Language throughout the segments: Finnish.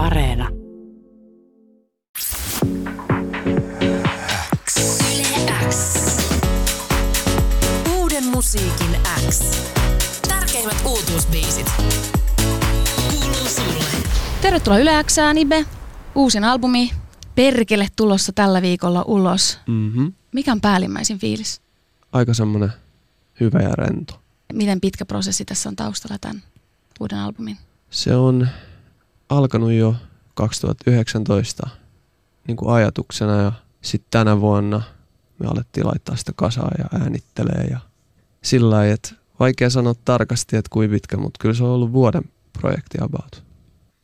Areena. Uuden musiikin X. Tärkeimmät uutuusbiisit. Kuuluu sulle. Tervetuloa Yle Xään, Ibe. Uusin albumi Perkele tulossa tällä viikolla ulos. Mm-hmm. Mikä on päällimmäisin fiilis? Aika semmoinen hyvä ja rento. Miten pitkä prosessi tässä on taustalla tämän uuden albumin? Se on alkanut jo 2019 niin kuin ajatuksena ja sitten tänä vuonna me alettiin laittaa sitä kasaan ja äänittelee ja sillä lailla, että vaikea sanoa tarkasti, että kuinka pitkä, mutta kyllä se on ollut vuoden projekti about.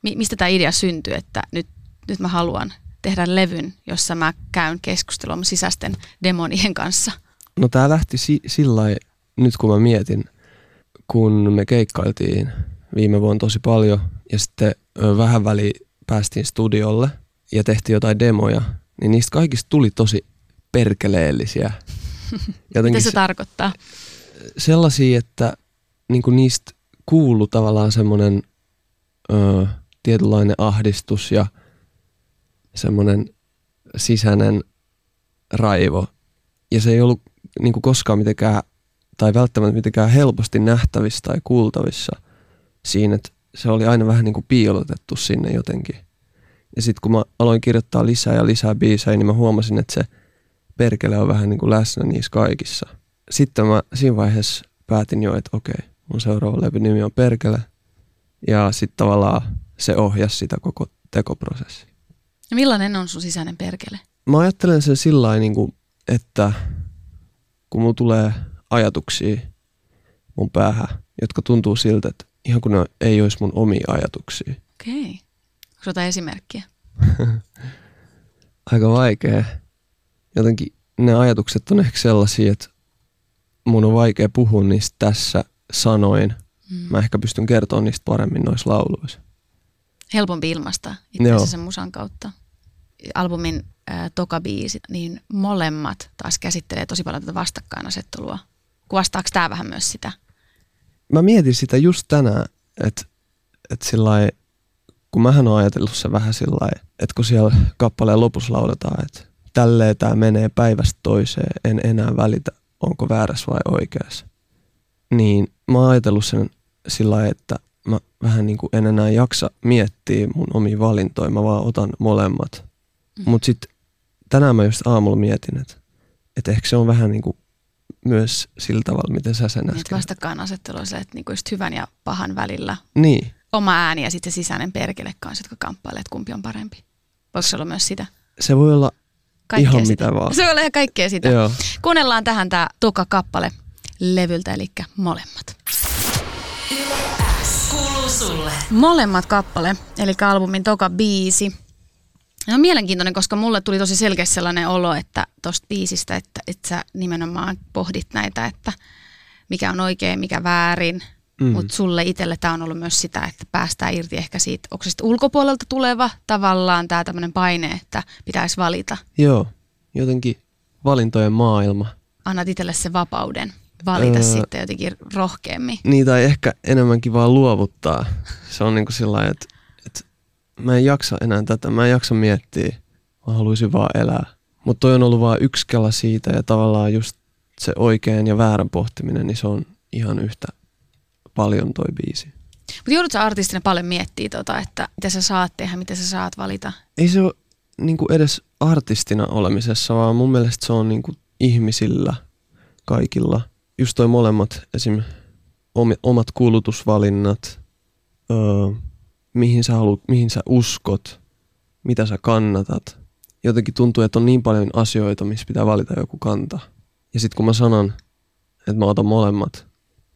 Mi- mistä tämä idea syntyi, että nyt, nyt mä haluan tehdä levyn, jossa mä käyn keskustelua mun sisäisten demonien kanssa? No tää lähti si- sillä lailla, nyt kun mä mietin, kun me keikkailtiin viime vuonna tosi paljon ja sitten vähän väliin päästiin studiolle ja tehtiin jotain demoja, niin niistä kaikista tuli tosi perkeleellisiä. Mitä se se, tarkoittaa? sellaisia, että niin kuin niistä kuului tavallaan semmoinen ö, tietynlainen ahdistus ja semmoinen sisäinen raivo. Ja se ei ollut niin kuin koskaan mitenkään, tai välttämättä mitenkään helposti nähtävissä tai kuultavissa siinä, että se oli aina vähän niin kuin piilotettu sinne jotenkin. Ja sitten kun mä aloin kirjoittaa lisää ja lisää biisejä, niin mä huomasin, että se perkele on vähän niin kuin läsnä niissä kaikissa. Sitten mä siinä vaiheessa päätin jo, että okei, mun seuraava levy nimi on Perkele. Ja sitten tavallaan se ohjasi sitä koko tekoprosessia. Ja millainen on sun sisäinen perkele? Mä ajattelen sen sillä niin kuin, että kun mulla tulee ajatuksia mun päähän, jotka tuntuu siltä, että ihan kun ne ei olisi mun omia ajatuksia. Okei. Onko jotain esimerkkiä? Aika vaikea. Jotenkin ne ajatukset on ehkä sellaisia, että mun on vaikea puhua niistä tässä sanoin. Mm. Mä ehkä pystyn kertomaan niistä paremmin noissa lauluissa. Helpompi ilmaista itse asiassa sen musan kautta. Albumin äh, toka biisi, niin molemmat taas käsittelee tosi paljon tätä vastakkainasettelua. Kuvastaako tämä vähän myös sitä? Mä mietin sitä just tänään, että, että sillä kun mähän oon ajatellut se vähän sillä että kun siellä kappaleen lopussa lauletaan, että tälleen tämä menee päivästä toiseen, en enää välitä, onko väärässä vai oikeassa. Niin mä oon ajatellut sen sillä että mä vähän niin kuin en enää jaksa miettiä mun omia valintoja, mä vaan otan molemmat. Mhm. Mutta sitten tänään mä just aamulla mietin, että, että ehkä se on vähän niin kuin myös sillä tavalla, miten sä sen Niin, että äsken. vastakkainasettelu on se, että niinku just hyvän ja pahan välillä Niin, oma ääni ja sitten se sisäinen perkele kanssa, jotka kamppailee, että kumpi on parempi. Voiko se olla myös sitä? se voi olla Kaikkea Ihan sitä. mitä vaan. Se voi olla ihan kaikkea sitä. Joo. Kuunnellaan tähän tämä toka kappale levyltä, eli molemmat. Kuuluu sulle. Molemmat kappale, eli albumin toka biisi. Ne on mielenkiintoinen, koska mulle tuli tosi selkeästi sellainen olo, että tosta biisistä, että, että sä nimenomaan pohdit näitä, että mikä on oikein, mikä väärin. Mm. Mutta sulle itselle tämä on ollut myös sitä, että päästään irti ehkä siitä, onko se sitten ulkopuolelta tuleva tavallaan tämä tämmöinen paine, että pitäisi valita. Joo, jotenkin valintojen maailma. Annat itselle se vapauden valita Öö. sitten jotenkin rohkeammin. Niitä ei ehkä enemmänkin vaan luovuttaa. Se on niinku sillä lailla, että, että mä en jaksa enää tätä, mä en jaksa miettiä. Mä haluaisin vaan elää. Mutta toi on ollut vaan yksi kela siitä ja tavallaan just se oikean ja väärän pohtiminen, niin se on ihan yhtä paljon toi biisi. Mutta joudut sä artistina paljon miettiä tota, että mitä sä saat tehdä, mitä sä saat valita. Ei se ole niinku edes artistina olemisessa, vaan mun mielestä se on niinku ihmisillä kaikilla. Just toi molemmat esim. omat kulutusvalinnat, öö, mihin, sä haluat, mihin sä uskot, mitä sä kannatat. Jotenkin tuntuu, että on niin paljon asioita, missä pitää valita joku kanta. Ja sitten kun mä sanon, että mä otan molemmat,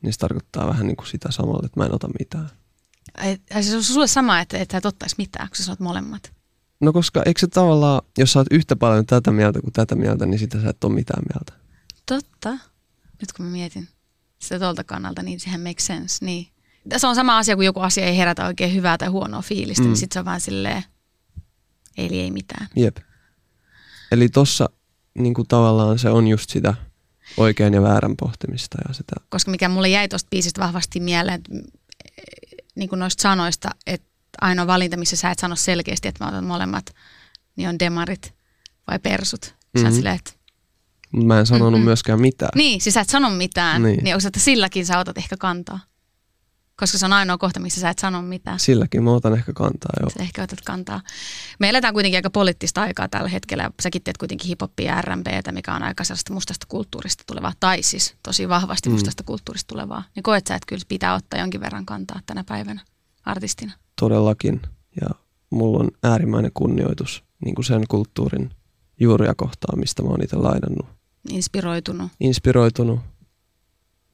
niin se tarkoittaa vähän niin kuin sitä samalla, että mä en ota mitään. Ai, se on sulle sama, että, että et ottaisi mitään, kun sä sanot molemmat. No koska eikö se tavallaan, jos sä oot yhtä paljon tätä mieltä kuin tätä mieltä, niin sitä sä et ole mitään mieltä. Totta. Nyt kun mä mietin sitä tuolta kannalta, niin sehän makes sense. Niin. Se on sama asia, kun joku asia ei herätä oikein hyvää tai huonoa fiilistä, mm. Mm. niin sit se on vaan silleen, eli ei mitään. Jep. Eli tossa niin kuin tavallaan se on just sitä oikean ja väärän pohtimista ja sitä. Koska mikä mulle jäi tuosta biisistä vahvasti mieleen, että, mm, niin kuin noista sanoista, että ainoa valinta, missä sä et sano selkeästi, että mä otan molemmat, niin on demarit vai persut. Sä mm-hmm. Mhm. silleen, että Mä en sanonut Mm-mm. myöskään mitään. niin, siis sä et sano mitään, Niin. niin, niin onko se, että silläkin sä otat ehkä kantaa? Koska se on ainoa kohta, missä sä et sano mitään. Silläkin mä otan ehkä kantaa, joo. Sä ehkä otat kantaa. Me eletään kuitenkin aika poliittista aikaa tällä hetkellä. Säkin teet kuitenkin hiphoppia ja R&Btä, mikä on aika sellaista mustasta kulttuurista tulevaa, tai siis tosi vahvasti Mm. mustasta kulttuurista tulevaa. Niin koet sä, että kyllä pitää ottaa jonkin verran kantaa tänä päivänä artistina? Todellakin. Ja mulla on äärimmäinen kunnioitus niin kuin sen kulttuurin juuria kohtaan, mistä mä oon itse lainannut. Inspiroitunut. Inspiroitunut,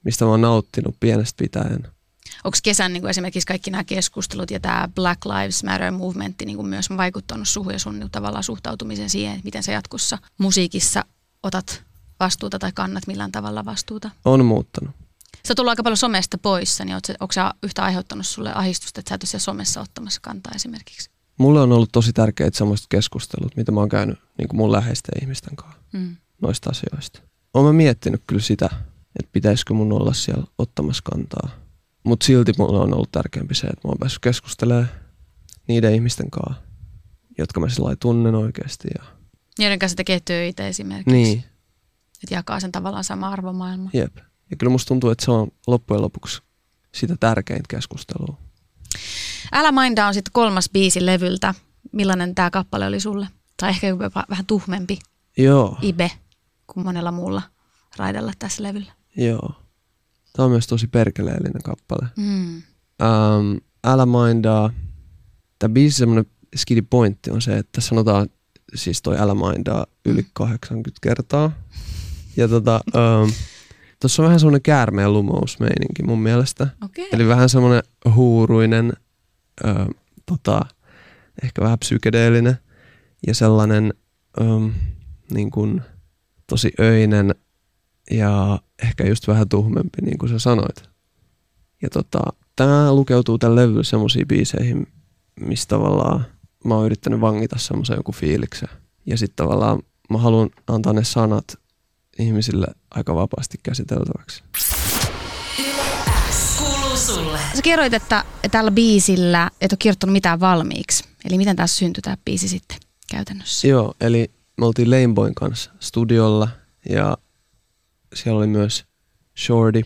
mistä mä oon nauttinut pienestä pitäen. Onko kesän niin kuin esimerkiksi kaikki nämä keskustelut ja tämä Black Lives Matter movementti niin kuin myös vaikuttanut suhun ja sun tavallaan suhtautumisen siihen, miten sä jatkossa musiikissa otat vastuuta tai kannat millään tavalla vastuuta? On muuttanut. Sä oot aika paljon somesta poissa, niin onko sä yhtä aiheuttanut sulle ahdistusta, että sä et ole siellä somessa ottamassa kantaa esimerkiksi? Mulle on ollut tosi tärkeitä semmoiset keskustelut, mitä mä oon käynyt niin kuin mun läheisten ihmisten kanssa Mm. noista asioista. Oon mä miettinyt kyllä sitä, että pitäisikö mun olla siellä ottamassa kantaa. Mutta silti mulla on ollut tärkeämpi se, että mä oon päässyt keskustelemaan niiden ihmisten kanssa, jotka mä sillä tunnen oikeasti. Ja... Joiden kanssa tekee töitä esimerkiksi. Niin, Että jakaa sen tavallaan sama arvomaailma. jep. Ja kyllä musta tuntuu, että se on loppujen lopuksi sitä tärkeintä keskustelua. Älä minda on sitten kolmas biisi levyltä. Millainen tämä kappale oli sulle? Tai ehkä jopa vähän tuhmempi Joo, ibe kuin monella muulla raidalla tässä levyllä. joo. Tämä on myös tosi perkeleellinen kappale. Mm. Ähm, älä mindaa. Tämä biisi semmoinen skidi pointti on se, että sanotaan siis toi älä mindaa yli 80 kertaa. Ja tota, ähm, tuossa on vähän semmoinen käärmeen lumousmeininki mun mielestä. Okay. Eli vähän semmoinen huuruinen, ö, tota, ehkä vähän psykedeellinen ja sellainen ö, niin kuin, tosi öinen ja ehkä just vähän tuhmempi, niin kuin sä sanoit. Ja tota, tämä lukeutuu tällä levyllä semmoisiin biiseihin, mistä tavallaan mä oon yrittänyt vangita semmoisen joku fiiliksen. Ja sitten tavallaan mä haluan antaa ne sanat ihmisille aika vapaasti käsiteltäväksi. Sulle. Sä kerroit, että tällä biisillä et ole kirjoittanut mitään valmiiksi. Eli miten tässä syntyi tämä biisi sitten käytännössä? Joo, eli me oltiin Lameboyn kanssa studiolla ja siellä oli myös Shorty.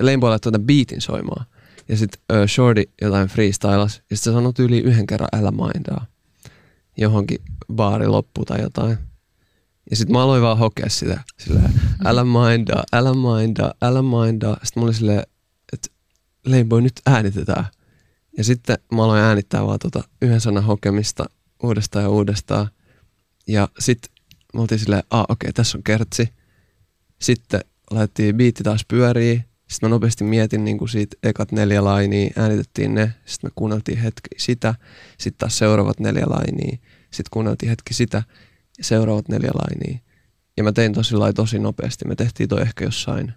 Lameboy laittoi tämän beatin soimaan. Ja sitten uh, Shorty jotain freestylas. Ja sitten se sanoi yli yhden kerran älä mindaa. Johonkin baari loppu tai jotain. Ja sitten mä aloin vaan hokea sitä. Silleen, älä mindaa, älä mindaa, älä mindaa. Sitten mä olin silleen, että Lameboy nyt äänitetään. Ja sitten mä aloin äänittää vaan tota yhden sanan hokemista uudestaan ja uudestaan. Ja sitten me oltiin silleen, ah okei, okay, tässä on kertsi. Sitten laitettiin biitti taas pyörii. Sitten mä nopeasti mietin niin kuin siitä ekat neljä lainia, äänitettiin ne. Sitten me kuunneltiin hetki sitä. Sitten taas seuraavat neljä lainia. Sitten kuunneltiin hetki sitä. Seuraavat neljä lainia. Ja mä tein tosi tosi nopeasti. Me tehtiin toi ehkä jossain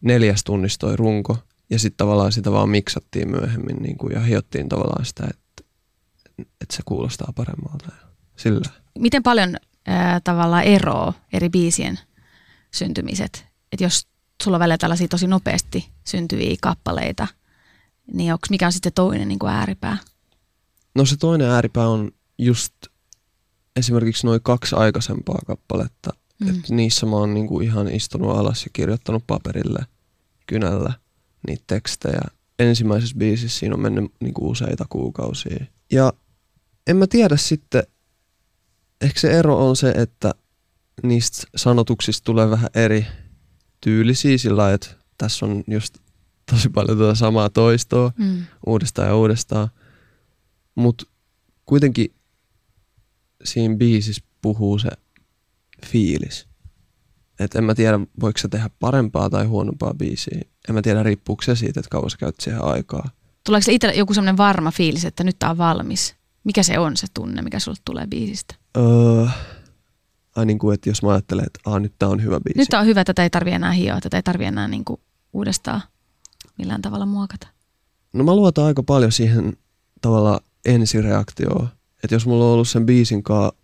neljäs tunnissa toi runko. Ja sitten tavallaan sitä vaan miksattiin myöhemmin niin kuin, ja hiottiin tavallaan sitä, että, että se kuulostaa paremmalta. Sillä. Miten paljon ää, tavallaan eroa eri biisien syntymiset? Että jos sulla on välillä tällaisia tosi nopeasti syntyviä kappaleita, niin onks, mikä on sitten toinen niin kuin ääripää? No se toinen ääripää on just esimerkiksi noin kaksi aikaisempaa kappaletta. Mm. Että niissä mä oon niinku ihan istunut alas ja kirjoittanut paperille kynällä niitä tekstejä. Ensimmäisessä biisissä siinä on mennyt niinku useita kuukausia. Ja en mä tiedä sitten, ehkä se ero on se, että niistä sanotuksista tulee vähän eri tyylisiä sillä lailla, että tässä on just tosi paljon tuota samaa toistoa Mm. uudestaan ja uudestaan. Mutta kuitenkin siinä biisissä puhuu se fiilis. Et en mä tiedä, voiko se tehdä parempaa tai huonompaa biisiä. En mä tiedä, riippuuko se siitä, että kauan sä käyt siihen aikaa. Tuleeko se itsellä joku semmoinen varma fiilis, että nyt tää on valmis? Mikä se on se tunne, mikä sulle tulee biisistä? Öö, ai niin kuin, että jos mä ajattelen, että Aa, nyt tää on hyvä biisi. Nyt tää on hyvä, tätä ei tarvi enää hioa, tätä ei tarvi enää niin kuin uudestaan millään tavalla muokata. No mä luotan aika paljon siihen tavalla ensireaktioon. Että jos mulla on ollut sen biisin kanssa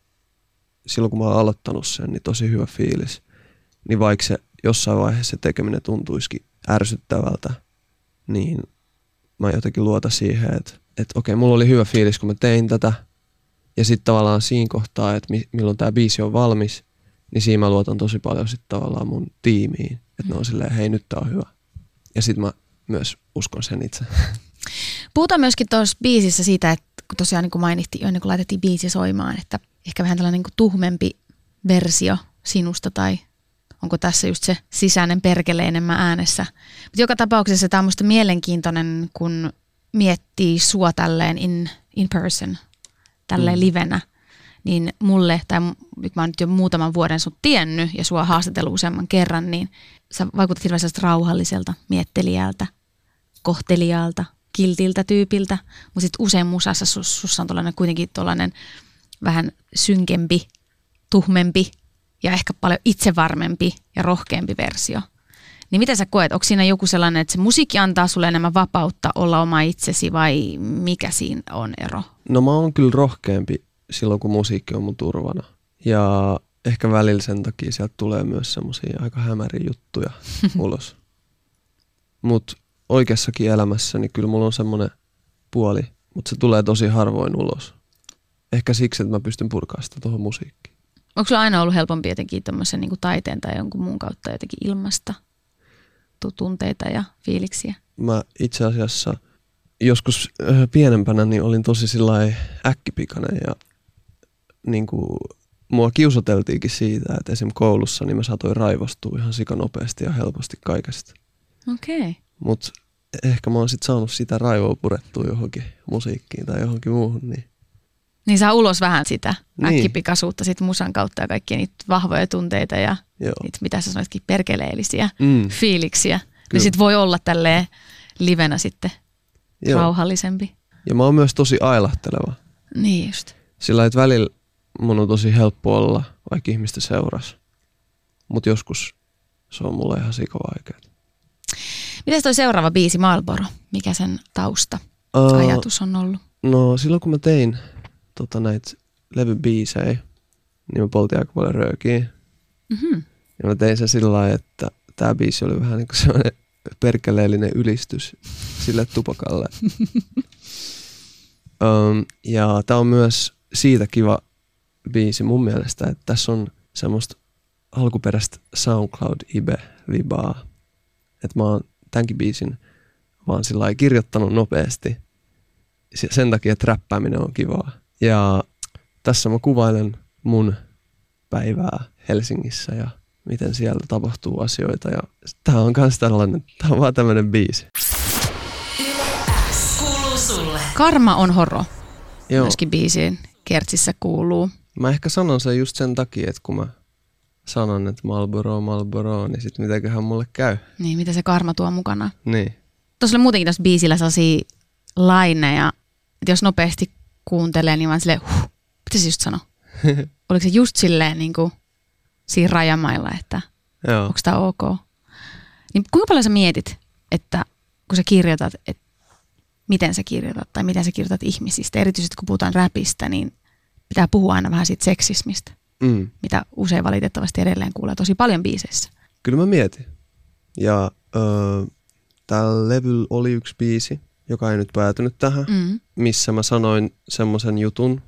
silloin kun mä oon aloittanut sen, niin tosi hyvä fiilis. Niin vaikka se jossain vaiheessa se tekeminen tuntuisikin ärsyttävältä, niin mä jotenkin luota siihen, että että okei, mulla oli hyvä fiilis, kun mä tein tätä. Ja sitten tavallaan siinä kohtaa, että mi- milloin tämä biisi on valmis, niin siinä mä luotan tosi paljon sitten tavallaan mun tiimiin. Että ne on silleen, hei nyt tää on hyvä. Ja sitten mä myös uskon sen itse. Puhutaan myöskin tuossa biisissä siitä, että kun tosiaan niin kuin mainittiin jo ennen kuin laitettiin biisi soimaan, että ehkä vähän tällainen niin kuin tuhmempi versio sinusta tai onko tässä just se sisäinen perkele enemmän äänessä. Mutta joka tapauksessa tämä on musta mielenkiintoinen, kun miettii sua tälleen in, in person, tälleen mm. livenä, niin mulle, tai nyt mä oon nyt jo muutaman vuoden sut tiennyt ja sua haastatellut useamman kerran, niin sä vaikutat hirveän rauhalliselta, miettelijältä, kohtelijalta, kiltiltä tyypiltä, mutta sitten usein musassa sus, sussa on tollainen, kuitenkin tuollainen vähän synkempi, tuhmempi ja ehkä paljon itsevarmempi ja rohkeampi versio. Niin miten sä koet, onko siinä joku sellainen, että se musiikki antaa sulle enemmän vapautta olla oma itsesi vai mikä siinä on ero? No mä oon kyllä rohkeampi silloin, kun musiikki on mun turvana. Ja ehkä välillä sen takia sieltä tulee myös semmoisia aika hämäriä juttuja ulos. Mutta oikeassakin elämässä, niin kyllä mulla on semmoinen puoli, mutta se tulee tosi harvoin ulos. Ehkä siksi, että mä pystyn purkaa sitä tuohon musiikkiin. Onko sulla aina ollut helpompi jotenkin tämmöisen niin taiteen tai jonkun muun kautta jotenkin ilmasta tu- tunteita ja fiiliksiä? Mä itse asiassa joskus äh, pienempänä niin olin tosi äkkipikainen ja niin kuin, mua kiusoteltiinkin siitä, että esim. koulussa niin mä saatoin raivostua ihan sikanopeasti ja helposti kaikesta. Okei. Okay. Mutta ehkä mä oon sit saanut sitä raivoa purettua johonkin musiikkiin tai johonkin muuhun. Niin. Niin saa ulos vähän sitä Niin. äkkipikaisuutta sit musan kautta ja kaikkia niitä vahvoja tunteita ja Joo. niitä, mitä sä sanoitkin, perkeleellisiä Mm, fiiliksiä. Niin Kyllä. sit voi olla tälleen livenä sitten joo. rauhallisempi. Ja mä oon myös tosi ailahteleva. Niin just. Sillä että välillä mun on tosi helppo olla vaikka ihmisten seurassa. Mutta joskus se on mulle ihan sikavaikeaa. Mitäs toi seuraava biisi Marlboro? Mikä sen tausta, Uh, ajatus on ollut? No silloin kun mä tein tota, näitä levybiisejä, niin mä poltin aika paljon röökiä. Mm-hmm. Ja mä tein sen sillä lailla, että tämä biisi oli vähän niin kuin sellainen perkeleellinen ylistys sille tupakalle. um, ja tämä on myös siitä kiva biisi mun mielestä, että tässä on semmoista alkuperäistä SoundCloud-ibe-vibaa. Että mä oon tämänkin biisin vaan sillä kirjoittanut nopeasti se- sen takia, että räppääminen on kivaa. Ja tässä mä kuvailen mun päivää Helsingissä ja miten siellä tapahtuu asioita. Ja tää on kans tällainen, tää on vaan tämmönen biisi. Karma on horo. Joo, Myöskin biisiin kertsissä kuuluu. mä ehkä sanon sen just sen takia, että kun mä sanon, että Marlboro, Marlboro, niin sit mitäköhän mulle käy. Niin, mitä se karma tuo mukana. Niin. Tuossa oli muutenkin tuossa biisillä sellaisia laineja, että jos nopeasti kuuntelee, niin vaan silleen, huh, mitä se just sano? Oliko se just silleen niin kuin siinä rajamailla, että Joo. onko tämä ok? Niin kuinka paljon sä mietit, että kun sä kirjoitat, että miten sä kirjoitat tai miten sä kirjoitat ihmisistä, erityisesti kun puhutaan räpistä, niin pitää puhua aina vähän siitä seksismistä, Mm. mitä usein valitettavasti edelleen kuulee tosi paljon biiseissä. Kyllä mä mietin. Ja öö, tällä levyllä oli yksi biisi, joka ei nyt päätynyt tähän, Mm. missä mä sanoin semmoisen jutun,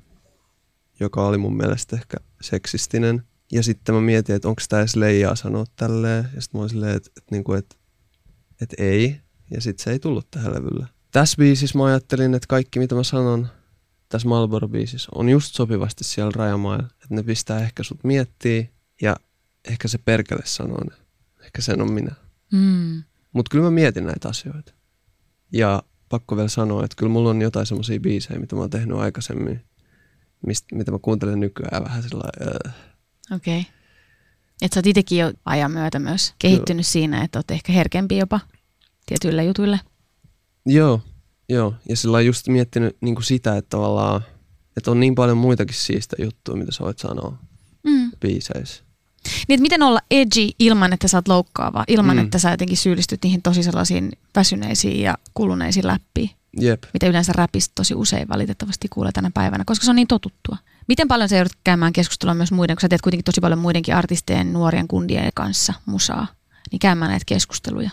joka oli mun mielestä ehkä seksistinen. Ja sitten mä mietin, että onko tämä edes leijaa sanoa tälleen. Ja sitten mä olin silleen, että, että, niinku, että, että ei. Ja sitten se ei tullut tähän levylle. Tässä biisissä mä ajattelin, että kaikki mitä mä sanon tässä Marlboro-biisissä on just sopivasti siellä rajamailla. Että ne pistää ehkä sut miettii ja ehkä se perkele sanoo ne. Ehkä sen on minä. Mm. Mutta kyllä mä mietin näitä asioita. Ja pakko vielä sanoa, että kyllä mulla on jotain semmoisia biisejä, mitä mä oon tehnyt aikaisemmin, mistä, mitä mä kuuntelen nykyään vähän sillä äh, Okei. Okay. Että sä oot itsekin jo ajan myötä myös kehittynyt siinä, että oot ehkä herkempi jopa tietyille jutuille. Joo, joo. Ja sillä lailla just miettinyt niin kuin sitä, että tavallaan, että on niin paljon muitakin siistä juttuja, mitä sä voit sanoa Mm. biiseissä. Niin, että miten olla edgy ilman, että sä oot loukkaava, ilman, mm. että sä jotenkin syyllistyt niihin tosi sellaisiin väsyneisiin ja kuluneisiin läppiin, Jep. mitä yleensä räpistä tosi usein valitettavasti kuulee tänä päivänä, koska se on niin totuttua. Miten paljon sä joudut käymään keskustelua myös muiden, kun sä teet kuitenkin tosi paljon muidenkin artistien, nuorien kundien kanssa musaa, niin käymään näitä keskusteluja.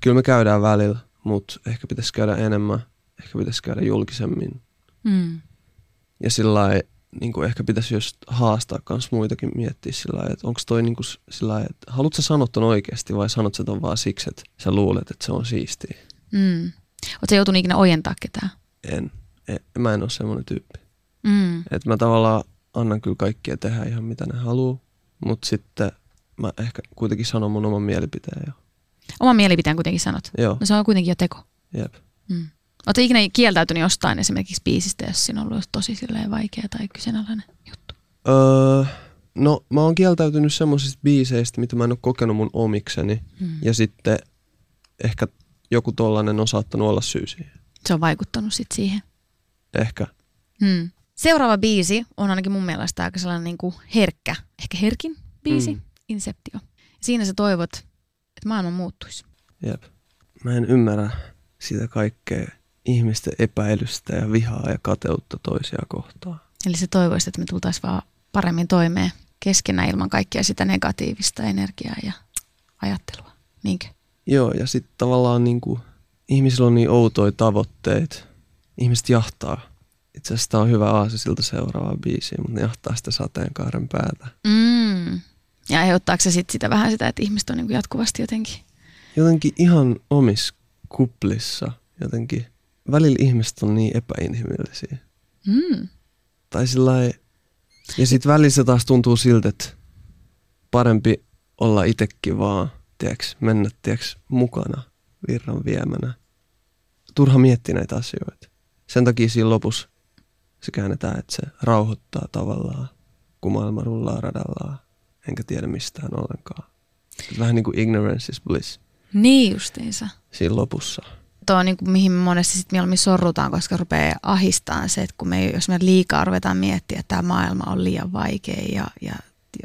Kyllä me käydään välillä, mutta ehkä pitäisi käydä enemmän. ehkä pitäisi käydä julkisemmin. Mm. Ja sillä lailla, niin kuin ehkä pitäisi just haastaa myös muitakin miettiä sillä lailla, että onko toi niin kuin sillä lailla, että haluatko sä sanoa ton oikeasti vai sanot sä ton vaan siksi, että sä luulet, että se on siistiä. Mm. Oletko joutunut ikinä ojentaa ketään? En. en mä en ole semmoinen tyyppi. Mm. Että mä tavallaan annan kyllä kaikkia tehdä ihan mitä ne haluaa, mutta sitten mä ehkä kuitenkin sanon mun oman mielipiteen jo. Oman mielipiteen kuitenkin sanot. Joo, No se on kuitenkin jo teko. jep. Mm. Oletko ikinä kieltäytynyt jostain esimerkiksi biisistä, jos siinä on ollut tosi vaikea tai kyseenalainen juttu? Öö, no mä oon kieltäytynyt semmoisista biiseistä, mitä mä en ole kokenut mun omikseni. Mm. Ja sitten ehkä joku tollanen on saattanut olla syy siihen. Se on vaikuttanut sit siihen. Ehkä. Hmm. Seuraava biisi on ainakin mun mielestä aika sellainen niin kuin herkkä, ehkä herkin biisi, mm. Inceptio. Siinä sä toivot, että maailma muuttuisi. Jep. Mä en ymmärrä sitä kaikkea ihmisten epäilystä ja vihaa ja kateutta toisia kohtaan. Eli se toivoisit, että me tultaisiin vaan paremmin toimeen keskenään ilman kaikkea sitä negatiivista energiaa ja ajattelua. Niinkö? Joo, ja sitten tavallaan niinku, ihmisillä on niin outoja tavoitteita. Ihmiset jahtaa. Itse asiassa tää on hyvä aasi siltä seuraavaa biisiä, mutta ne jahtaa sitä sateenkaaren päätä. Mm. Ja aiheuttaako se sit sitä vähän sitä, että ihmiset on niin jatkuvasti jotenkin Jotenkin ihan omis kuplissa. Jotenkin välillä ihmiset on niin epäinhimillisiä. mm. Tai sillä Ja sitten välissä taas tuntuu siltä, että parempi olla itsekin vaan, tiiäks, mennä tiiäks, mukana virran viemänä. Turha miettiä näitä asioita. Sen takia siinä lopussa se käännetään, että se rauhoittaa tavallaan, kun maailma rullaa radallaan, enkä tiedä mistään ollenkaan. Vähän niin kuin ignorance is bliss Niin justiinsa. siinä lopussa. Tuo on niin kuin, mihin me monesti sit mieluummin sorrutaan, koska rupeaa ahistaan se, että kun me, jos me liikaa ruvetaan miettiä, että tämä maailma on liian vaikea ja, ja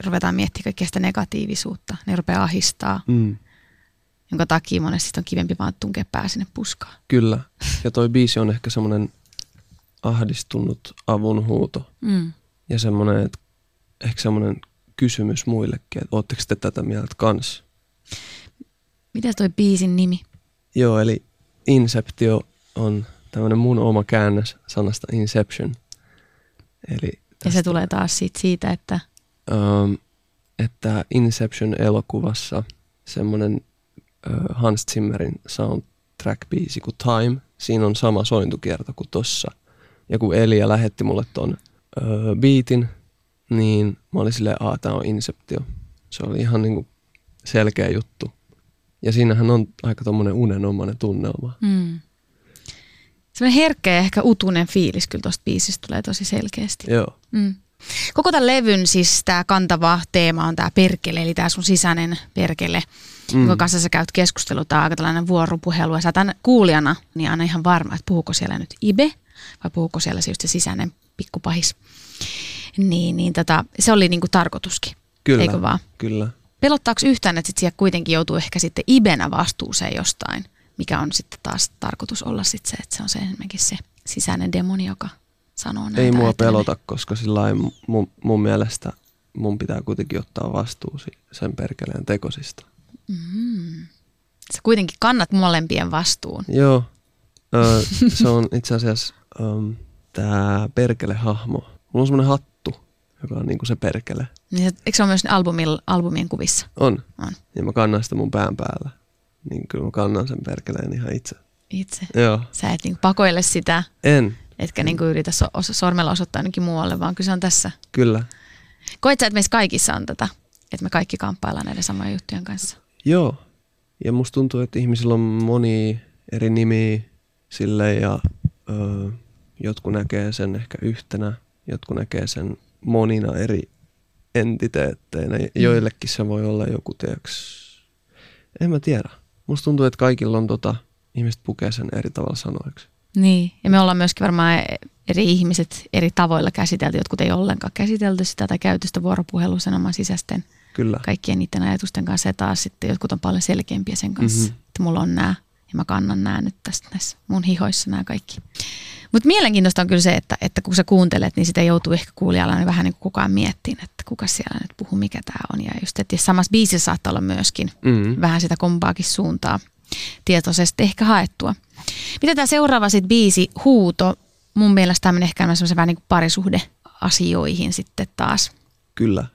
ruvetaan miettimään kaikkea sitä negatiivisuutta, niin rupeaa ahistaa, Mm. jonka takia monesti on kivempi vaan tunkea pää sinne puskaan. Kyllä. Ja toi biisi on ehkä semmoinen ahdistunut avunhuuto. Mm. Ja semmoinen, että ehkä semmoinen kysymys muillekin, että ootteko te tätä mieltä kans? Mitäs toi biisin nimi? Joo, eli Inceptio on tämmöinen mun oma käännös sanasta Inception. Eli Ja se tulee taas siitä, siitä että ähm, että Inception-elokuvassa semmoinen äh, Hans Zimmerin soundtrack-biisi kuin Time, siinä on sama sointukierto kuin tossa. Ja kun Elia lähetti mulle ton äh, beatin, niin mä olin silleen, että tää on Inceptio. Se oli ihan niinku selkeä juttu. Ja siinähän on aika tommonen unenomainen tunnelma. mm. semmoinen herkkä ja ehkä utunen fiilis kyllä tuosta biisistä tulee tosi selkeästi. Joo, Mm. Koko tämän levyn siis tämä kantava teema on tämä perkele, eli tämä sun sisäinen perkele, mm. jonka kanssa sä käyt keskustelua. Tämä on aika tällainen vuoropuhelu. Ja sä tämän kuulijana, niin aina ihan varma, että puhuuko siellä nyt Ibe vai puhuuko siellä se just se sisäinen pikkupahis. Niin, niin tota, se oli niinku tarkoituskin, kyllä. eikö vaan? Kyllä. Pelottaako yhtään, että sit siellä kuitenkin joutuu ehkä sitten Ibenä vastuuseen jostain, mikä on sitten taas tarkoitus olla sitten se, että se on se enemmänkin se sisäinen demoni, joka sanoo näitä Ei mua ajatellen. pelota, koska sillä mun, mun mielestä mun pitää kuitenkin ottaa vastuu sen perkeleen tekosista. Sä kuitenkin kannat molempien vastuun. Joo, ö, se on itse asiassa um, tämä perkele-hahmo. Mulla on semmoinen hattu, joka on niinku se perkele. Niin se- Eikö se ole myös albumil, albumien kuvissa? On. On. Ja mä kannan sitä mun pään päällä. Niin kyllä mä kannan sen perkeleen ihan itse. Itse. Joo. Sä et niinku pakoile sitä, En. etkä niinku yritä so, os- sormella osoittaa ainakin muualle, vaan kyse on tässä. Kyllä. Koet sä, että meissä kaikissa on tätä, että me kaikki kamppaillaan näiden samojen juttujen kanssa? Joo. Ja musta tuntuu, että ihmisillä on moni eri nimiä sille ja ö, jotkut näkee sen ehkä yhtenä, jotkut näkee sen monina eri entiteetteinä. Mm. Joillekin se voi olla joku, tiiäks, en mä tiedä. Musta tuntuu, että kaikilla on tota, ihmiset pukee sen eri tavalla sanoiksi. Niin, ja me ollaan myöskin varmaan eri ihmiset eri tavoilla käsitelty. Jotkut ei ollenkaan käsitelty sitä tai käyty sitä vuoropuhelua sen oman sisäisten Kyllä. kaikkien niiden ajatusten kanssa. Ja taas sitten jotkut on paljon selkeämpiä sen kanssa, Mhm. mm-hmm. että mulla on nämä ja mä kannan nämä nyt tästä näissä mun hihoissa nämä kaikki. Mutta mielenkiintoista on kyllä se, että, että kun sä kuuntelet, niin sitä joutuu ehkä kuulijalla niin vähän niin kuin kukaan miettimään, että kuka siellä nyt puhuu, mikä tämä on. Ja just, että samassa biisissä saattaa olla myöskin Mm. vähän sitä kompaakin suuntaa. tietoisesti ehkä haettua. Mitä tämä seuraava sitten biisi, Huuto, mun mielestä tämä menee ehkä semmoisen vähän niin kuin parisuhde asioihin sitten taas. Kyllä.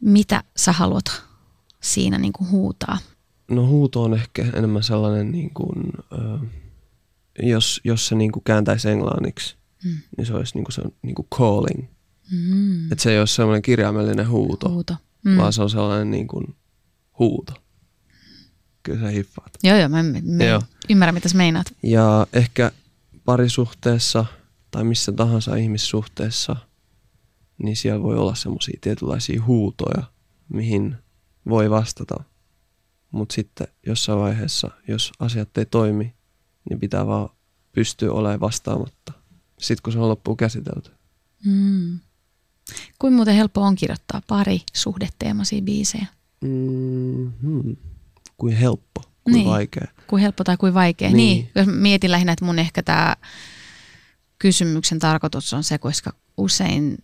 Mitä sä haluat siinä niin kuin huutaa? No huuto on ehkä enemmän sellainen, niin kuin, ö, jos, jos se niin kuin kääntäisi englanniksi, mm. niin se olisi niin kuin se, niin kuin calling. Mm. Että se ei ole sellainen kirjaimellinen huuto, Huuto. mm. Mm. vaan se on sellainen niin kuin huuto. Kyllä sä hiffaat. Joo, joo, mä, mä Joo. ymmärrän mitä sä meinaat. Ja ehkä parisuhteessa tai missä tahansa ihmissuhteessa, niin siellä voi olla semmoisia tietynlaisia huutoja, mihin voi vastata. Mutta sitten jossain vaiheessa, jos asiat ei toimi, niin pitää vaan pystyä olemaan vastaamatta. Sitten kun se on loppuun käsitelty. Mm. Kuin muuten helppo on kirjoittaa pari suhdeteemaisia biisejä? Mm-hmm. Kuin helppo, kuin Niin. vaikea. Kuin helppo tai kuin vaikea. Niin. Niin. niin. Jos mietin lähinnä, että mun ehkä tämä kysymyksen tarkoitus on se, koska usein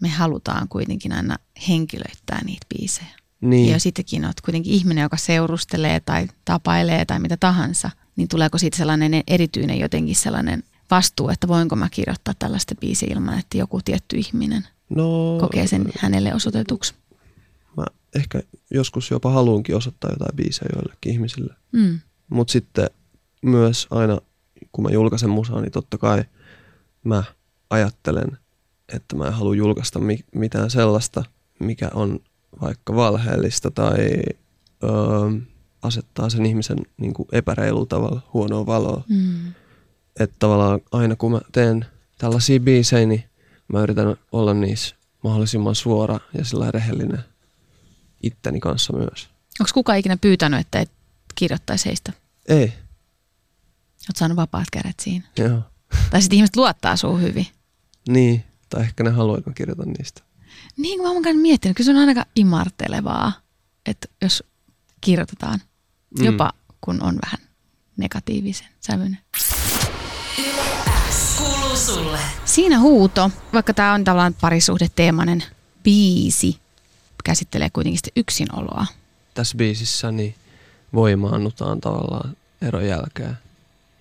me halutaan kuitenkin aina henkilöittää niitä biisejä. Niin, Ja sittenkin olet kuitenkin ihminen, joka seurustelee tai tapailee tai mitä tahansa, niin tuleeko siitä sellainen erityinen jotenkin sellainen vastuu, että voinko mä kirjoittaa tällaista biisiä ilman, että joku tietty ihminen no, kokee sen hänelle osoitetuksi. Mä ehkä joskus jopa haluankin osoittaa jotain biisejä joillekin ihmisille. Mm. Mutta sitten myös aina, kun mä julkaisen musaa, niin totta kai mä ajattelen, että mä en halua julkaista mi- mitään sellaista, mikä on vaikka valheellista tai öö, asettaa sen ihmisen niin kuin epäreilulla tavalla huonoa valoa. Mm. Että tavallaan aina kun mä teen tällaisia biisejä, niin mä yritän olla niissä mahdollisimman suora ja sillä rehellinen itteni kanssa myös. Onko kukaan ikinä pyytänyt, että et kirjoittaisi heistä? Ei, Olet saanut vapaat kädet siinä. joo. Tai sitten ihmiset luottaa suun hyvin. Niin, tai ehkä ne haluaa, että mä kirjoitan niistä. Niin kuin mä oon käynyt miettinyt, kyllä se on aika imartelevaa, että jos kirjoitetaan, Mm. jopa kun on vähän negatiivisen sävyinen. Kuuluu sulle. Siinä huuto, vaikka tämä on tavallaan parisuhdeteemainen biisi, käsittelee kuitenkin sitä yksinoloa. Tässä biisissä niin voimaannutaan tavallaan eron jälkeen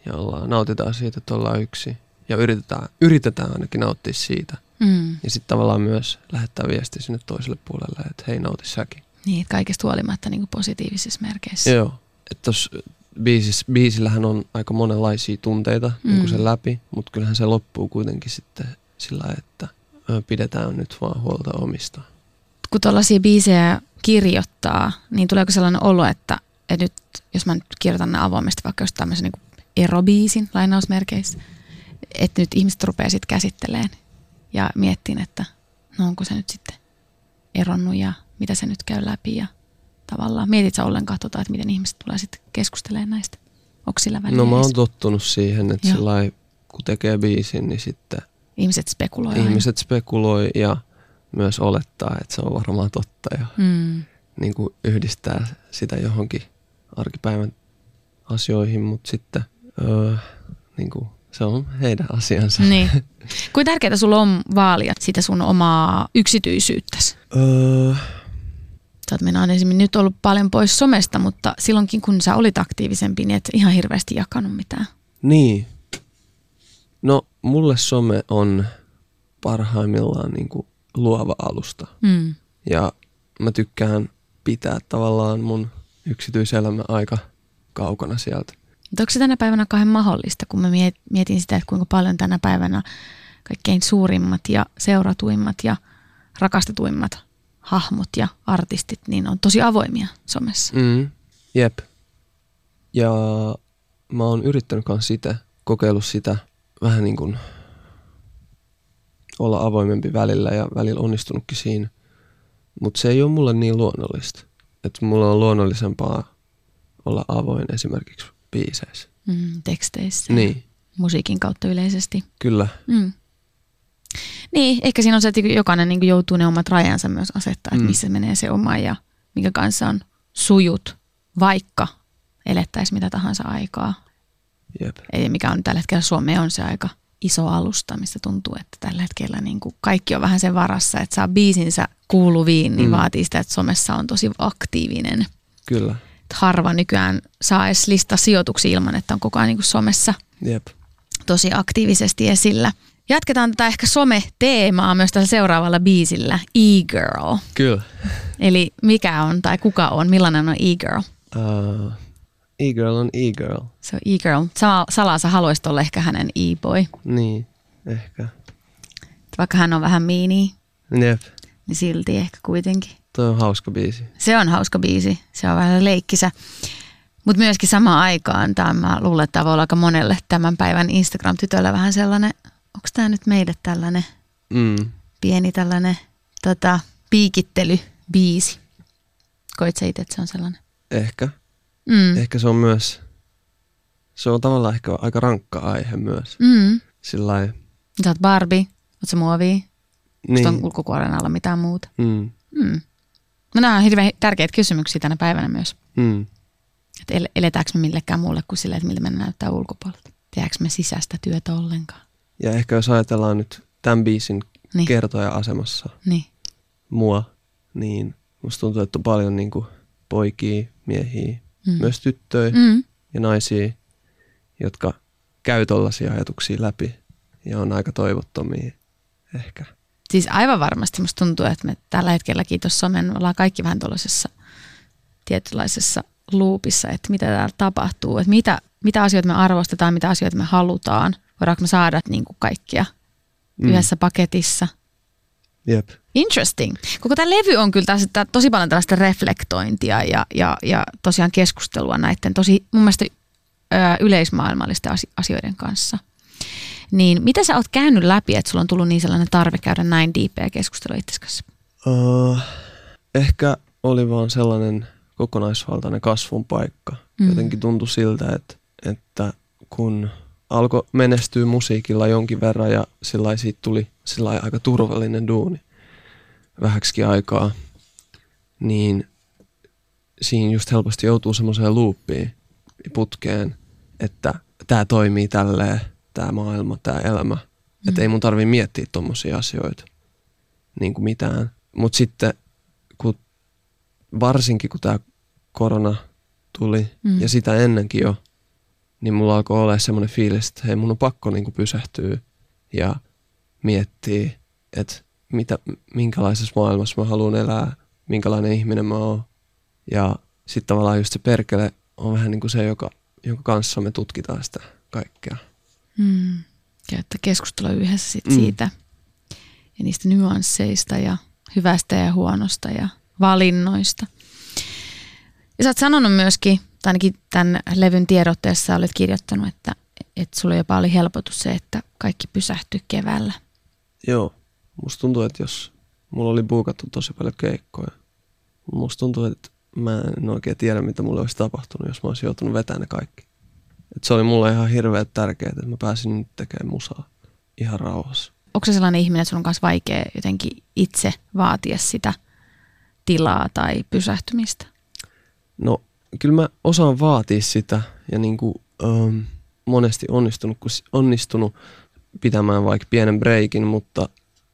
ja ollaan, nautitaan siitä, että ollaan yksi. Ja yritetään, yritetään ainakin nauttia siitä. Mm. Ja sitten tavallaan myös lähettää viesti sinne toiselle puolelle, että hei nauti säkin. Niin, että kaikesta huolimatta niin positiivisissa merkeissä. Joo. Että tuossa biisis, biisillähän on aika monenlaisia tunteita mm. niin Mm. kuin sen läpi, mutta kyllähän se loppuu kuitenkin sitten sillä, että pidetään nyt vaan huolta omista. Kun tuollaisia biisejä kirjoittaa, niin tuleeko sellainen olo, että, että nyt, jos mä nyt kirjoitan ne avoimesti vaikka just tämmöisen niin erobiisin lainausmerkeissä, että nyt ihmiset rupeaa sitten käsittelemään ja miettiin, että no onko se nyt sitten eronnut ja mitä se nyt käy läpi ja tavallaan mietit sä ollenkaan tota, että miten ihmiset tulee sitten keskustelemaan näistä? Onko sillä väliä? No mä oon tottunut siihen, että sillä kun tekee biisin, niin sitten Ihmiset spekuloi aina. ihmiset spekuloi ja myös olettaa, että se on varmaan totta ja Mm. niin kuin yhdistää sitä johonkin arkipäivän asioihin, mutta sitten öö, niin kuin se on heidän asiansa. Niin. Kuinka tärkeää sulla on vaalia sitä sun omaa yksityisyyttäsi? Öö, Sä oot mennä esimerkiksi nyt ollut paljon pois somesta, mutta silloinkin kun sä olit aktiivisempi, niin et ihan hirveästi jakanut mitään. niin. No mulle some on parhaimmillaan niin kuin luova alusta. Mm. Ja mä tykkään pitää tavallaan mun yksityiselämä aika kaukana sieltä. Mutta onko se tänä päivänä kahden mahdollista, kun mä miet- mietin sitä, että kuinka paljon tänä päivänä kaikkein suurimmat ja seuratuimmat ja rakastetuimmat hahmot ja artistit niin on tosi avoimia somessa. Mm. Jep. Ja mä oon yrittänyt kanssa sitä, kokeillut sitä vähän niin kuin olla avoimempi välillä ja välillä onnistunutkin siinä. Mutta se ei ole mulle niin luonnollista. Että mulla on luonnollisempaa olla avoin esimerkiksi biiseissä. Mm, teksteissä, Niin, musiikin kautta yleisesti. kyllä. Mm. Niin, ehkä siinä on se, että jokainen niin joutuu ne omat rajansa myös asettaa, että Mm. missä menee se oma ja minkä kanssa on sujut, vaikka elettäisiin mitä tahansa aikaa. Jep. Eli mikä on tällä hetkellä Suomeen on se aika iso alusta, missä tuntuu, että tällä hetkellä niin kuin kaikki on vähän sen varassa, että saa biisinsä kuuluviin, niin Mm. vaatii sitä, että somessa on tosi aktiivinen. Kyllä. Harva nykyään saa edes lista sijoituksia ilman, että on koko ajan niin kuin somessa Jep. tosi aktiivisesti esillä. Jatketaan tätä ehkä some-teemaa myös tällä seuraavalla biisillä, E-Girl. Kyllä. Eli mikä on tai kuka on, millainen on E-Girl? Uh, e-girl on e-girl. Se on E-Girl. Salaa sä haluaisit olla ehkä hänen E-boy. Niin, ehkä. Vaikka hän on vähän miini, Jep. niin silti ehkä kuitenkin. Toi on hauska biisi. Se on hauska biisi. Se on vähän leikkisä. Mutta myöskin samaan aikaan, tämä mä luulen, että tämä voi olla aika monelle tämän päivän Instagram-tytöllä vähän sellainen, onko tämä nyt meille tällainen Mm. pieni tällainen tota, piikittelybiisi? Koit sä itse, että se on sellainen? Ehkä. Mm. Ehkä se on myös, se on tavallaan ehkä aika rankka aihe myös. Mm. Sillä lailla- Sä oot Barbie, oot sä muovia, niin. niin. on ulkokuoren alla mitään muuta. Mm. Mm. No nämä on hirveän tärkeitä kysymyksiä tänä päivänä myös. Mm. Että el- eletäänkö me millekään muulle kuin sille, että miltä me näyttää ulkopuolelta. Tehdäänkö me sisäistä työtä ollenkaan? Ja ehkä jos ajatellaan nyt tämän biisin Niin. kertoja asemassa Niin. mua, niin musta tuntuu, että on paljon niin kuin poikia, miehiä, mm. myös tyttöjä Mm. ja naisia, jotka käy tollaisia ajatuksia läpi ja on aika toivottomia ehkä. Siis aivan varmasti musta tuntuu, että me tällä hetkelläkin tuossa somen me ollaan kaikki vähän tuollaisessa tietynlaisessa luupissa, että mitä täällä tapahtuu, että mitä, mitä asioita me arvostetaan, mitä asioita me halutaan. Voidaanko me saada niin kuin kaikkia mm. yhdessä paketissa. Jep. Interesting. Koko tämä levy on kyllä tässä, tää tosi paljon tällaista reflektointia ja, ja, ja tosiaan keskustelua näiden tosi mun mielestä ö, yleismaailmallisten asi- asioiden kanssa. Niin mitä sä oot käynyt läpi, että sulla on tullut niin sellainen tarve käydä näin diipeä keskustelua itsesi kanssa? Uh, ehkä oli vaan sellainen kokonaisvaltainen kasvun paikka. Mm. Jotenkin tuntui siltä, että, että kun alkoi menestyä musiikilla jonkin verran ja sillä siitä tuli sillä aika turvallinen duuni vähäksi aikaa, niin siinä just helposti joutuu semmoiseen ja putkeen, että tämä toimii tälleen, tämä maailma, tämä elämä. Mm. Että ei mun tarvii miettiä tommosia asioita niin kuin mitään. Mutta sitten kun, varsinkin kun tämä korona tuli mm. ja sitä ennenkin jo, niin mulla alkoi olla semmoinen fiilis, että hei mun on pakko niin kuin pysähtyä ja miettiä, että mitä, minkälaisessa maailmassa mä haluan elää, minkälainen ihminen mä oon. Ja sitten tavallaan just se perkele on vähän niin kuin se, joka, jonka kanssa me tutkitaan sitä kaikkea. Mm. Käyttää keskustelua yhdessä sit Mm. siitä ja niistä nyansseista ja hyvästä ja huonosta ja valinnoista. Ja sä oot sanonut myöskin, tai ainakin tämän levyn tiedotteessa olet kirjoittanut, että, että sulla jopa oli helpotus se, että kaikki pysähtyi keväällä. Joo, musta tuntuu, että jos mulla oli buukattu tosi paljon keikkoja, musta tuntuu, että mä en oikein tiedä, mitä mulle olisi tapahtunut, jos mä olisin joutunut vetämään ne kaikki. Et se oli mulle ihan hirveän tärkeää, että mä pääsin nyt tekemään musaa ihan rauhassa. Onko se sellainen ihminen, että sun on myös vaikea jotenkin itse vaatia sitä tilaa tai pysähtymistä? No, kyllä mä osaan vaatia sitä ja niin kuin, ähm, monesti onnistunut, kun, onnistunut pitämään vaikka pienen breikin, mutta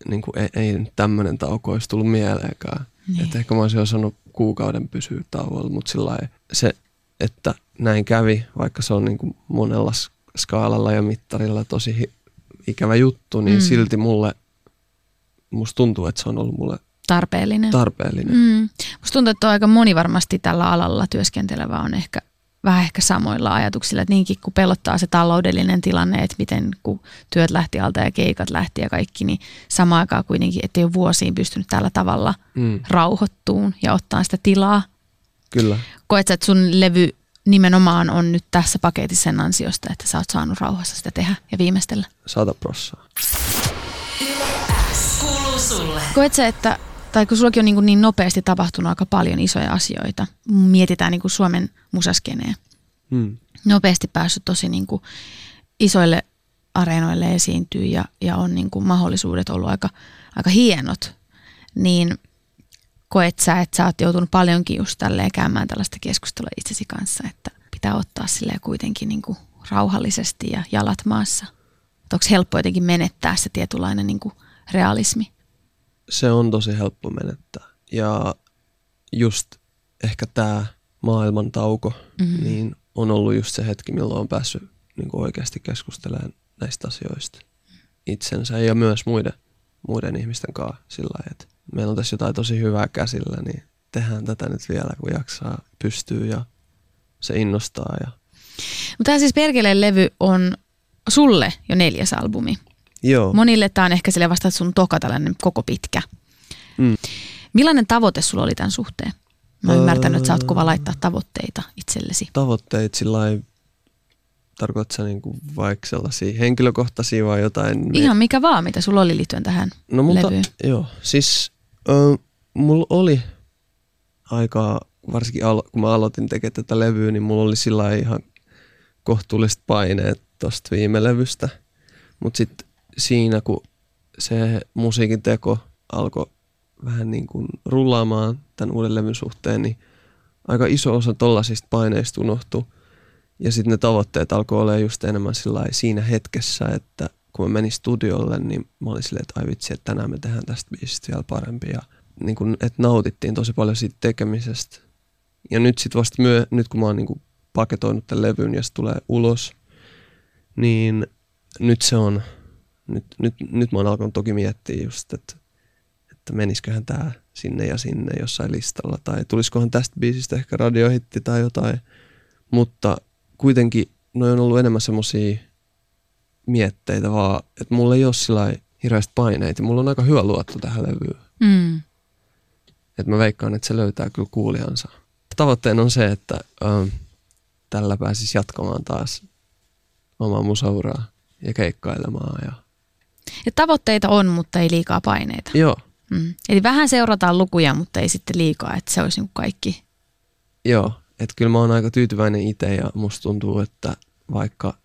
niin kuin ei, ei tämmöinen tauko olisi tullut mieleenkään. Niin. Että ehkä mä olisin osannut kuukauden pysyä tauolla, mutta sillä se, että näin kävi, vaikka se on niin kuin monella skaalalla ja mittarilla tosi ikävä juttu, niin Mm. silti mulle, musta tuntuu, että se on ollut mulle Tarpeellinen. tarpeellinen. Mm. Musta tuntuu, että on aika moni varmasti tällä alalla työskentelevä on ehkä vähän ehkä samoilla ajatuksilla, että niinkin kun pelottaa se taloudellinen tilanne, että miten kun työt lähti alta ja keikat lähti ja kaikki, niin samaan aikaan kuitenkin, että ei ole vuosiin pystynyt tällä tavalla Mm, rauhoittuun ja ottaa sitä tilaa. kyllä. Koet sä, että sun levy nimenomaan on nyt tässä paketissa sen ansiosta, että sä oot saanut rauhassa sitä tehdä ja viimeistellä? Sata prossaa. Koet sä, että, tai kun sullakin on niin, niin nopeasti tapahtunut aika paljon isoja asioita, mietitään niin kuin Suomen musaskeneen, Mm. nopeasti päässyt tosi niin kuin isoille areenoille esiintyy ja, ja on niin kuin mahdollisuudet ollut aika, aika hienot, niin koet sä, että sä oot joutunut paljonkin just tälleen käymään tällaista keskustelua itsesi kanssa, että pitää ottaa silleen kuitenkin niin kuin rauhallisesti ja jalat maassa. Onko helppo jotenkin menettää se tietynlainen niin kuin realismi? se on tosi helppo menettää. Ja just ehkä tämä maailman tauko, Mhm. niin on ollut just se hetki, milloin on päässyt niin kuin oikeasti keskustelemaan näistä asioista itsensä ja myös muiden, muiden ihmisten kanssa sillä lailla, että meillä on tässä jotain tosi hyvää käsillä, niin tehdään tätä nyt vielä, kun jaksaa, pystyy ja se innostaa. Ja... Mutta tämä siis Perkeleen levy on sulle jo neljäs albumi. Joo, Monille tämä on ehkä sille vasta sun toka tällainen koko pitkä. Mm. Millainen tavoite sulla oli tämän suhteen? Mä oon Öö. ymmärtänyt, että sä oot kova laittaa tavoitteita itsellesi. tavoitteet sillä lailla, tarkoitatko sä niinku vaikka sellaisia henkilökohtaisia vai jotain? Ihan mikä vaan, mitä sulla oli liittyen tähän No multa, levyyn. joo, siis ö, mulla oli aikaa, varsinkin alo, kun mä aloitin tekemään tätä levyä, niin mulla oli sillä ihan kohtuulliset paineet tosta viime levystä. Mutta sitten siinä, kun se musiikin teko alkoi vähän niin kuin rullaamaan tämän uuden levyn suhteen, niin aika iso osa tollasista paineista unohtui. Ja sitten ne tavoitteet alkoi olla just enemmän siinä hetkessä, että kun mä menin studiolle, niin mä olin silleen, että ai vitsi, että tänään me tehdään tästä biisistä vielä parempi. Ja niin kun, että nautittiin tosi paljon siitä tekemisestä. Ja nyt sitten vasta myö, nyt kun mä oon niin kun paketoinut tämän levyn ja se tulee ulos, niin nyt se on, nyt, nyt, nyt mä oon alkanut toki miettiä just, että, että menisiköhän tämä sinne ja sinne jossain listalla, tai tulisikohan tästä biisistä ehkä radiohitti tai jotain, mutta kuitenkin ne on ollut enemmän semmosia mietteitä vaan, että mulla ei ole sillä hirveästi paineita. Mulla on aika hyvä luotto tähän levyyn. Mm. Että mä veikkaan, että se löytää kyllä kuulijansa. Tavoitteena on se, että ähm, tällä pääsis jatkamaan taas omaa musauraa ja keikkailemaan. Ja... Ja tavoitteita on, mutta ei liikaa paineita. Joo, Mm. Eli vähän seurataan lukuja, mutta ei sitten liikaa, että se olisi niin kaikki. joo. Että kyllä mä oon aika tyytyväinen itse ja musta tuntuu, että vaikka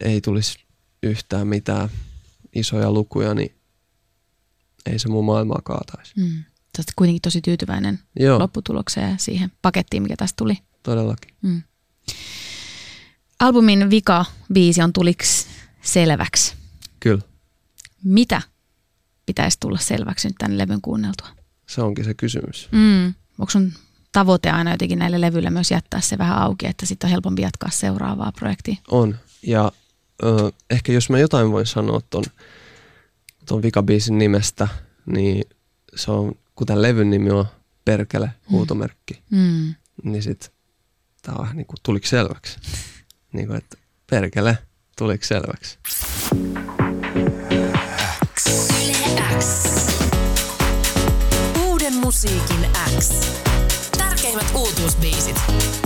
ei tulisi yhtään mitään isoja lukuja, niin ei se mun maailmaa kaataisi. Mm. Sä oot kuitenkin tosi tyytyväinen Joo, lopputulokseen ja siihen pakettiin, mikä tästä tuli. todellakin. Mm. Albumin vika biisi on tuliks selväksi. Kyllä, Mitä pitäisi tulla selväksi nyt tämän levyn kuunneltua? se onkin se kysymys. Mm. Onko sun tavoite aina jotenkin näille levyille myös jättää se vähän auki, että sitten on helpompi jatkaa seuraavaa projektia. On. Ja ö, ehkä jos mä jotain voin sanoa ton, ton vikabiisin nimestä, niin se on, kuten levyn nimi on Perkele, mm. huutomerkki, mm. niin sit tää on vähän niin kuin tuliko selväksi. niin kuin, että Perkele, tuliko selväksi. X. Uuden musiikin X. was basic.